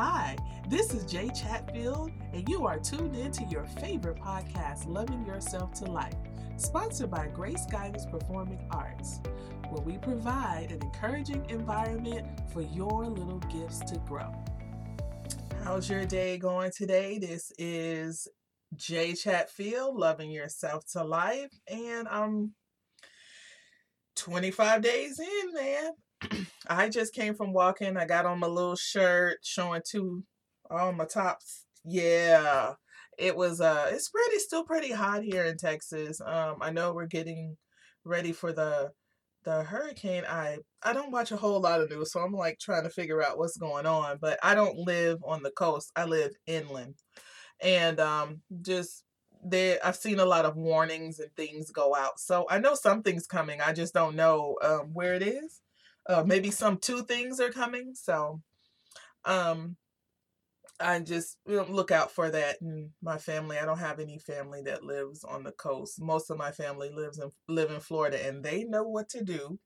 Hi, this is Jay Chatfield, and you are tuned in to your favorite podcast, Loving Yourself to Life, sponsored by Grace Guidance Performing Arts, where we provide an encouraging environment for your little gifts to grow. How's your day going today? This is Jay Chatfield, Loving Yourself to Life, and I'm 25 days in, man. I just came from walking. I got on my little shirt showing two all my tops. Yeah. It was uh it's pretty still pretty hot here in Texas. Um I know we're getting ready for the the hurricane. I I don't watch a whole lot of news, so I'm like trying to figure out what's going on, but I don't live on the coast. I live inland. And um just there I've seen a lot of warnings and things go out. So I know something's coming. I just don't know um where it is uh, maybe some two things are coming. So, um, I just you know, look out for that. And my family, I don't have any family that lives on the coast. Most of my family lives in live in Florida, and they know what to do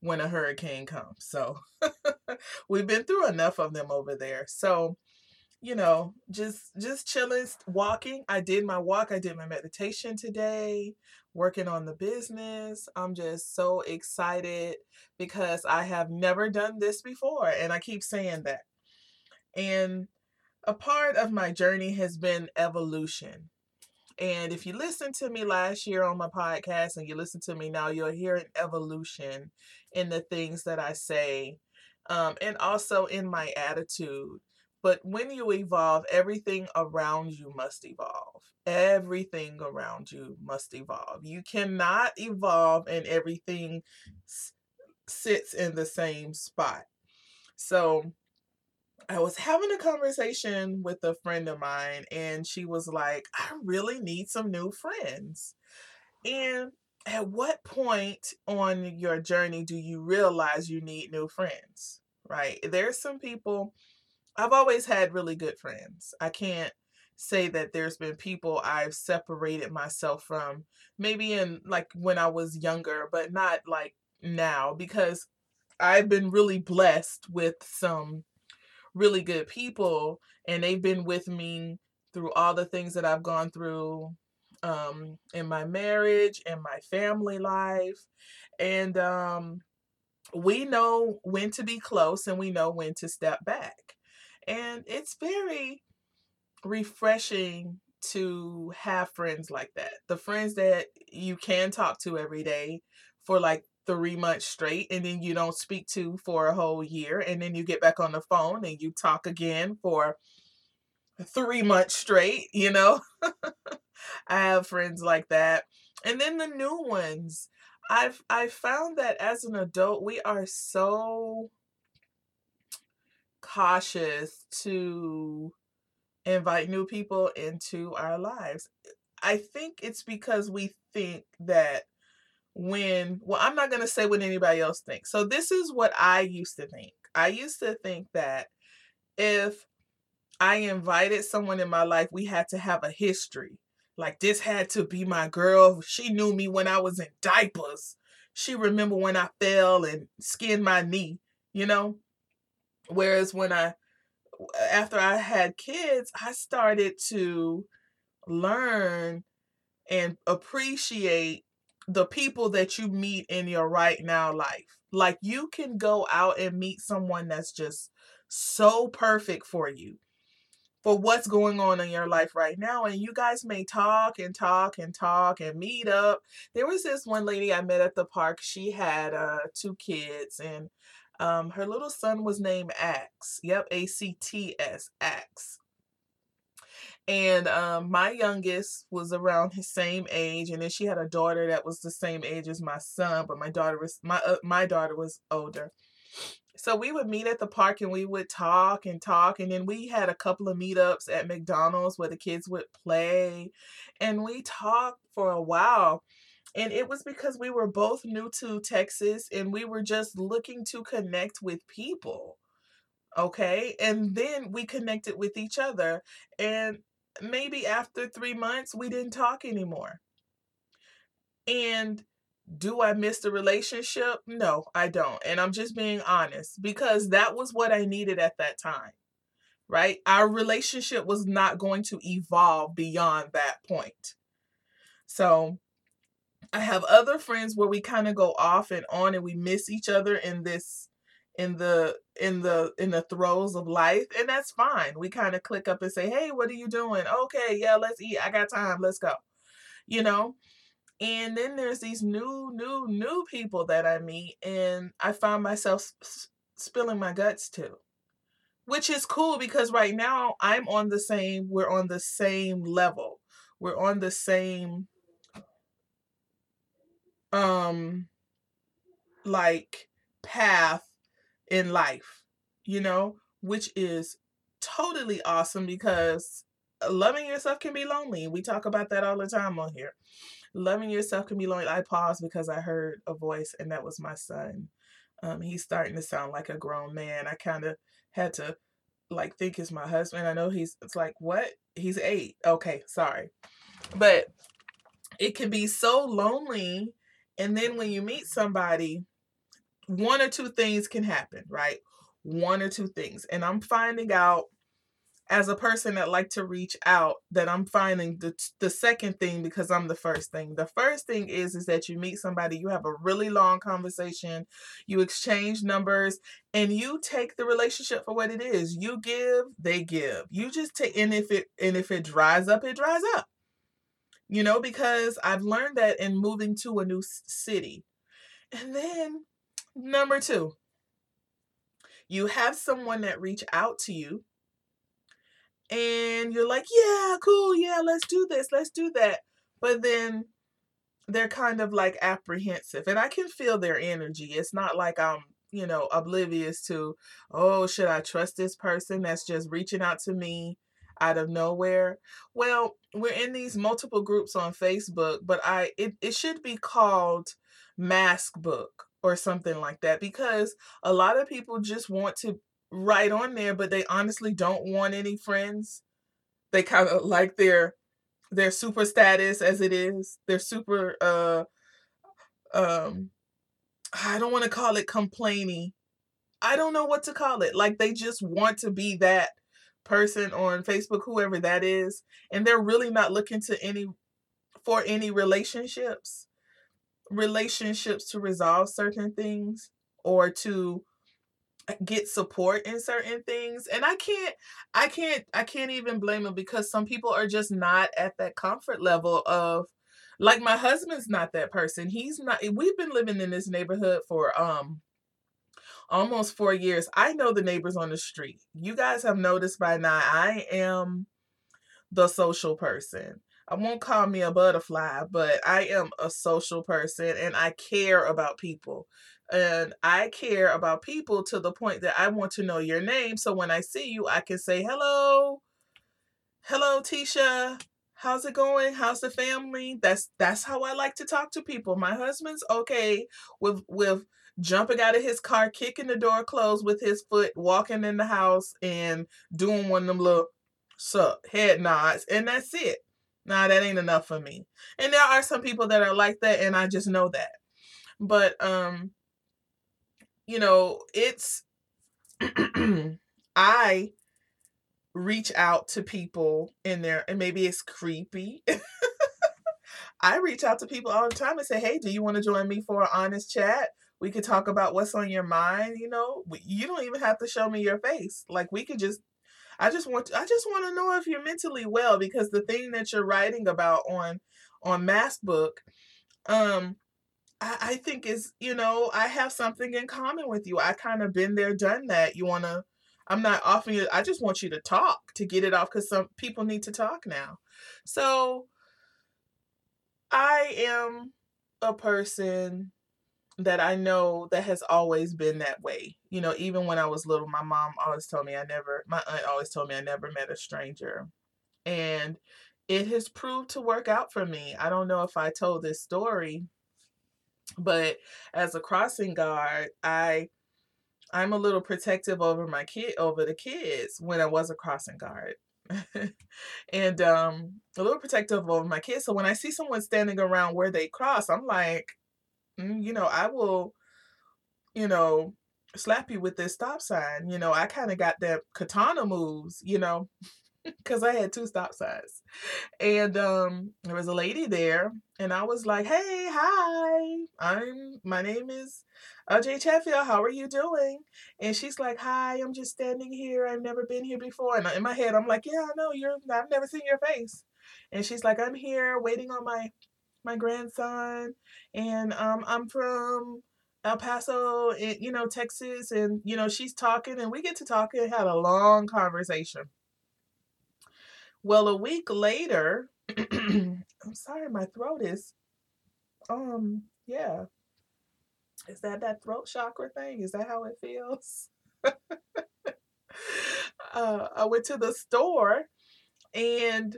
when a hurricane comes. So we've been through enough of them over there. So you know, just just chilling, walking. I did my walk. I did my meditation today, working on the business. I'm just so excited because I have never done this before and I keep saying that. And a part of my journey has been evolution. And if you listen to me last year on my podcast and you listen to me now, you'll hear an evolution in the things that I say um, and also in my attitude but when you evolve, everything around you must evolve. Everything around you must evolve. You cannot evolve and everything s- sits in the same spot. So I was having a conversation with a friend of mine, and she was like, I really need some new friends. And at what point on your journey do you realize you need new friends? Right? There's some people I've always had really good friends. I can't say that there's been people I've separated myself from, maybe in like when I was younger, but not like now because I've been really blessed with some really good people and they've been with me through all the things that I've gone through um in my marriage and my family life and um we know when to be close and we know when to step back and it's very refreshing to have friends like that. The friends that you can talk to every day for like three months straight and then you don't speak to for a whole year and then you get back on the phone and you talk again for three months straight, you know? I have friends like that. And then the new ones. I've I found that as an adult we are so cautious to invite new people into our lives. I think it's because we think that when, well, I'm not going to say what anybody else thinks. So, this is what I used to think. I used to think that if I invited someone in my life, we had to have a history. Like, this had to be my girl. She knew me when I was in diapers. She remember when I fell and skinned my knee, you know? Whereas when I, after I had kids, I started to learn and appreciate the people that you meet in your right now life. Like you can go out and meet someone that's just so perfect for you for what's going on in your life right now. And you guys may talk and talk and talk and meet up. There was this one lady I met at the park. She had uh, two kids and um, her little son was named Acts. Yep, A C T S, Acts. And um, my youngest was around his same age, and then she had a daughter that was the same age as my son, but my daughter was my uh, my daughter was older. So we would meet at the park and we would talk and talk, and then we had a couple of meetups at McDonald's where the kids would play, and we talked for a while. And it was because we were both new to Texas and we were just looking to connect with people. Okay. And then we connected with each other. And maybe after three months, we didn't talk anymore. And do I miss the relationship? No, I don't. And I'm just being honest because that was what I needed at that time. right? Our relationship was not going to evolve beyond that point. So I have other friends where we kind of go off and on and we miss each other in this in the in the in the throes of life and that's fine. We kind of click up and say, "Hey, what are you doing?" "Okay, yeah, let's eat. I got time. Let's go." You know? And then there's these new new new people that I meet and I find myself spilling my guts to which is cool because right now I'm on the same we're on the same level. We're on the same um like path in life, you know, which is totally awesome because loving yourself can be lonely. We talk about that all the time on here. Loving yourself can be lonely. I paused because I heard a voice and that was my son. Um, he's starting to sound like a grown man. I kind of had to like think it's my husband. I know he's it's like what? He's 8. Okay, sorry. But it can be so lonely and then when you meet somebody, one or two things can happen, right? One or two things. And I'm finding out as a person that like to reach out that I'm finding the the second thing because I'm the first thing. The first thing is is that you meet somebody, you have a really long conversation, you exchange numbers, and you take the relationship for what it is. You give, they give. You just take and if it and if it dries up, it dries up you know, because I've learned that in moving to a new city. And then number two, you have someone that reach out to you and you're like, yeah, cool, yeah, let's do this, let's do that. But then they're kind of like apprehensive and I can feel their energy. It's not like I'm, you know, oblivious to, oh, should I trust this person that's just reaching out to me? Out of nowhere. Well, we're in these multiple groups on Facebook, but I it, it should be called Mask Book or something like that because a lot of people just want to write on there, but they honestly don't want any friends. They kind of like their their super status as it is. They're super uh um I don't want to call it complaining. I don't know what to call it. Like they just want to be that person on Facebook, whoever that is, and they're really not looking to any for any relationships, relationships to resolve certain things or to get support in certain things. And i can't i can't i can't even blame them because some people are just not at that comfort level of like my husband's not that person. He's not we've been living in this neighborhood for um almost four years. I know the neighbors on the street. You guys have noticed by now, I am the social person. I won't call me a butterfly, but I am a social person and I care about people. And I care about people to the point that I want to know your name. So when I see you, I can say, hello, hello, Tisha. How's it going? How's the family? That's that's how I like to talk to people. My husband's okay with with jumping out of his car, kicking the door closed with his foot, walking in the house, and doing one of them little head nods, and that's it. Nah, that ain't enough for me. And there are some people that are like that, and I just know that. But um, you know, it's I reach out to people in there, and maybe it's creepy. I reach out to people all the time and say, "Hey, do you want to join me for an honest chat? We could talk about what's on your mind you know? You don't even have to show me your face. Like we could just i just want to, i just want to know if you're mentally well because the thing that you're writing about on on mask book um I, I think is you know i have something in common with you. I kind of been there done that. You want to i'm not offering you i just want you to talk to get it off because some people need to talk now. So i am a person that I know that has always been that way. You know, even when I was little, my mom always told me I never, my aunt always told me I never met a stranger. And it has proved to work out for me. I don't know if I told this story, but as a crossing guard, I I'm a little protective over my kid over the kids when I was a crossing guard. and um a little protective over my kids. So when I see someone standing around where they cross, I'm like, you know, I will, you know, slap you with this stop sign. You know, I kind of got that katana moves, you know, because I had two stop signs. And um, there was a lady there, and I was like, hey, hi, I'm, my name is Jay Chatfield. How are you doing? And she's like, hi, I'm just standing here. I've never been here before. And in my head, I'm like, yeah, I know you're, I've never seen your face. And she's like, I'm here waiting on my, my grandson. And um, I'm from El Paso, eh, you know, Texas, and you know, she's talking, and we get to talking, had a long conversation. Well, a week later, I'm sorry, my throat is, um, yeah. Is that that throat chakra thing? Is that how it feels? uh, I went to the store and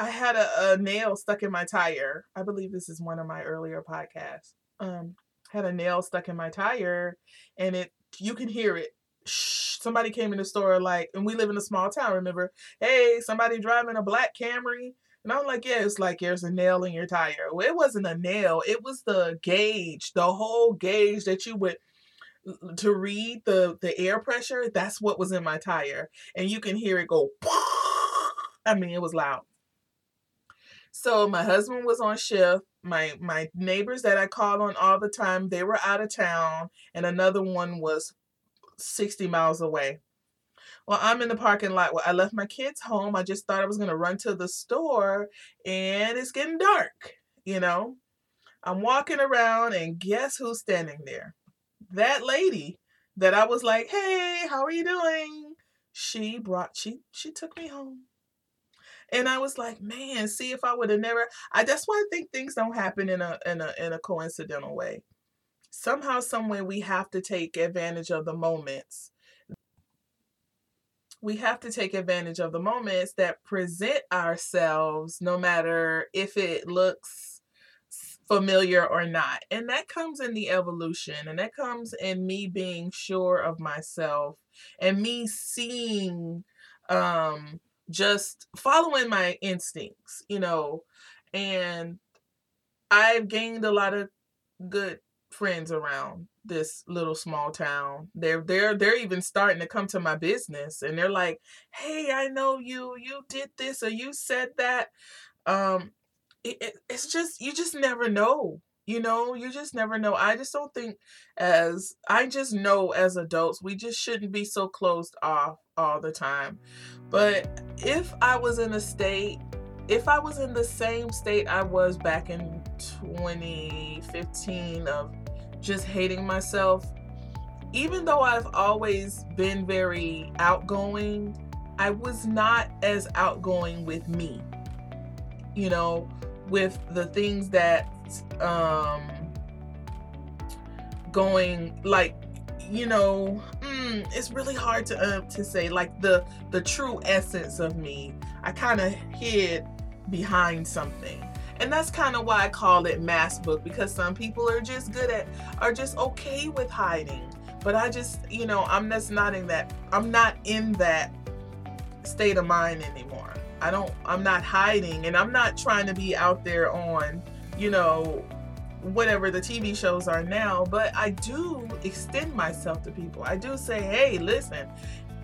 I had a, a, nail stuck in my tire. I believe this is one of my earlier podcasts. Um, had a nail stuck in my tire and it you can hear it. Somebody came in the store like and we live in a small town remember? Hey somebody driving a black camry? And i'm like yeah it's like there's a nail in your tire. Well, it wasn't a nail it was the gauge the whole gauge that you would to read the the air pressure that's what was in my tire. And you can hear it go i mean it was loud so my husband was on shift. My my neighbors that I called on all the time, they were out of town, and another one was 60 miles away. Well, I'm in the parking lot. Well, I left my kids home. I just thought I was gonna run to the store, and it's getting dark. You know, I'm walking around, and guess who's standing there? That lady that I was like, "Hey, how are you doing?" She brought she she took me home. And I was like, man, see if I would have never I that's why I think things don't happen in a in a in a coincidental way. Somehow, someway we have to take advantage of the moments. We have to take advantage of the moments that present ourselves, no matter if it looks familiar or not. And that comes in the evolution, and that comes in me being sure of myself and me seeing um just following my instincts, you know, and I've gained a lot of good friends around this little small town. They're they're they're even starting to come to my business and they're like, "Hey, I know you. You did this or you said that." Um it, it, it's just you just never know you know you just never know i just don't think as i just know as adults we just shouldn't be so closed off all the time but if I was in a state, if I was in the same state I was back in 2015 of just hating myself, even though I've always been very outgoing, I was not as outgoing with me. You know, with the things that um going like you know, mm, it's really hard to uh, to say like the the true essence of me. I kind of hid behind something. And that's kind of why I call it mask book because some people are just good at are just okay with hiding. But I just, you know, I'm just not in that I'm not in that state of mind anymore. I don't I'm not hiding and I'm not trying to be out there on, you know, whatever the TV shows are now, but I do extend myself to people. I do say, hey, listen,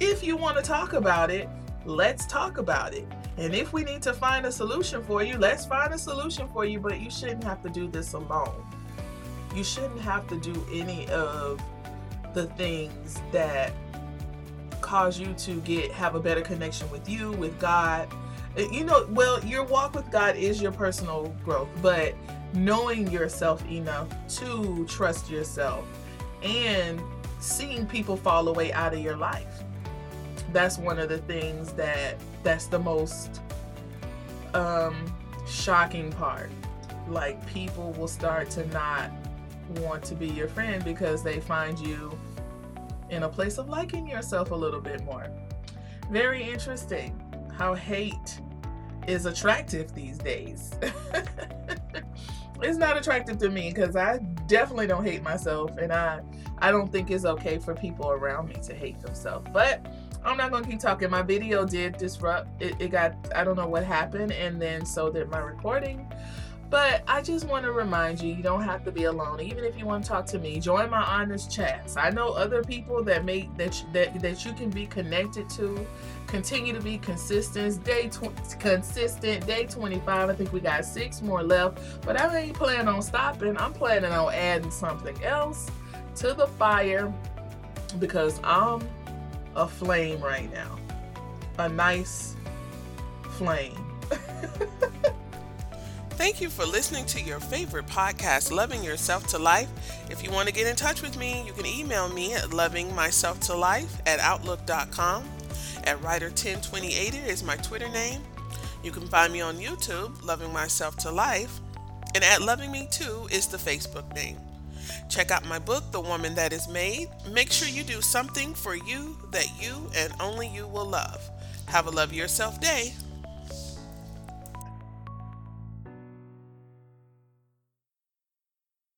if you want to talk about it, let's talk about it. And if we need to find a solution for you, let's find a solution for you, but you shouldn't have to do this alone. You shouldn't have to do any of the things that cause you to get have a better connection with you, with God. You know, well, your walk with God is your personal growth, but knowing yourself enough to trust yourself and seeing people fall away out of your life. That's one of the things that that's the most um shocking part. Like people will start to not want to be your friend because they find you in a place of liking yourself a little bit more. Very interesting how hate is attractive these days it's not attractive to me because I definitely don't hate myself, and I I don't think it's okay for people around me to hate themselves. But I'm not gonna keep talking. My video did disrupt. It, it got I don't know what happened, and then so did my recording. But I just want to remind you, you don't have to be alone. Even if you want to talk to me, join my honest chats. I know other people that make that that that you can be connected to. Continue to be consistent. Day tw- consistent. Day 25. I think we got six more left. But I ain't planning on stopping. I'm planning on adding something else to the fire because I'm a flame right now. A nice flame. Thank you for listening to your favorite podcast, Loving Yourself to Life. If you want to get in touch with me, you can email me at lovingmyselftolife at outlook.com. At Writer102080 is my Twitter name. You can find me on YouTube, Loving Myself to Life. And at Loving Me Too is the Facebook name. Check out my book, The Woman That Is Made. Make sure you do something for you that you and only you will love. Have a love yourself day.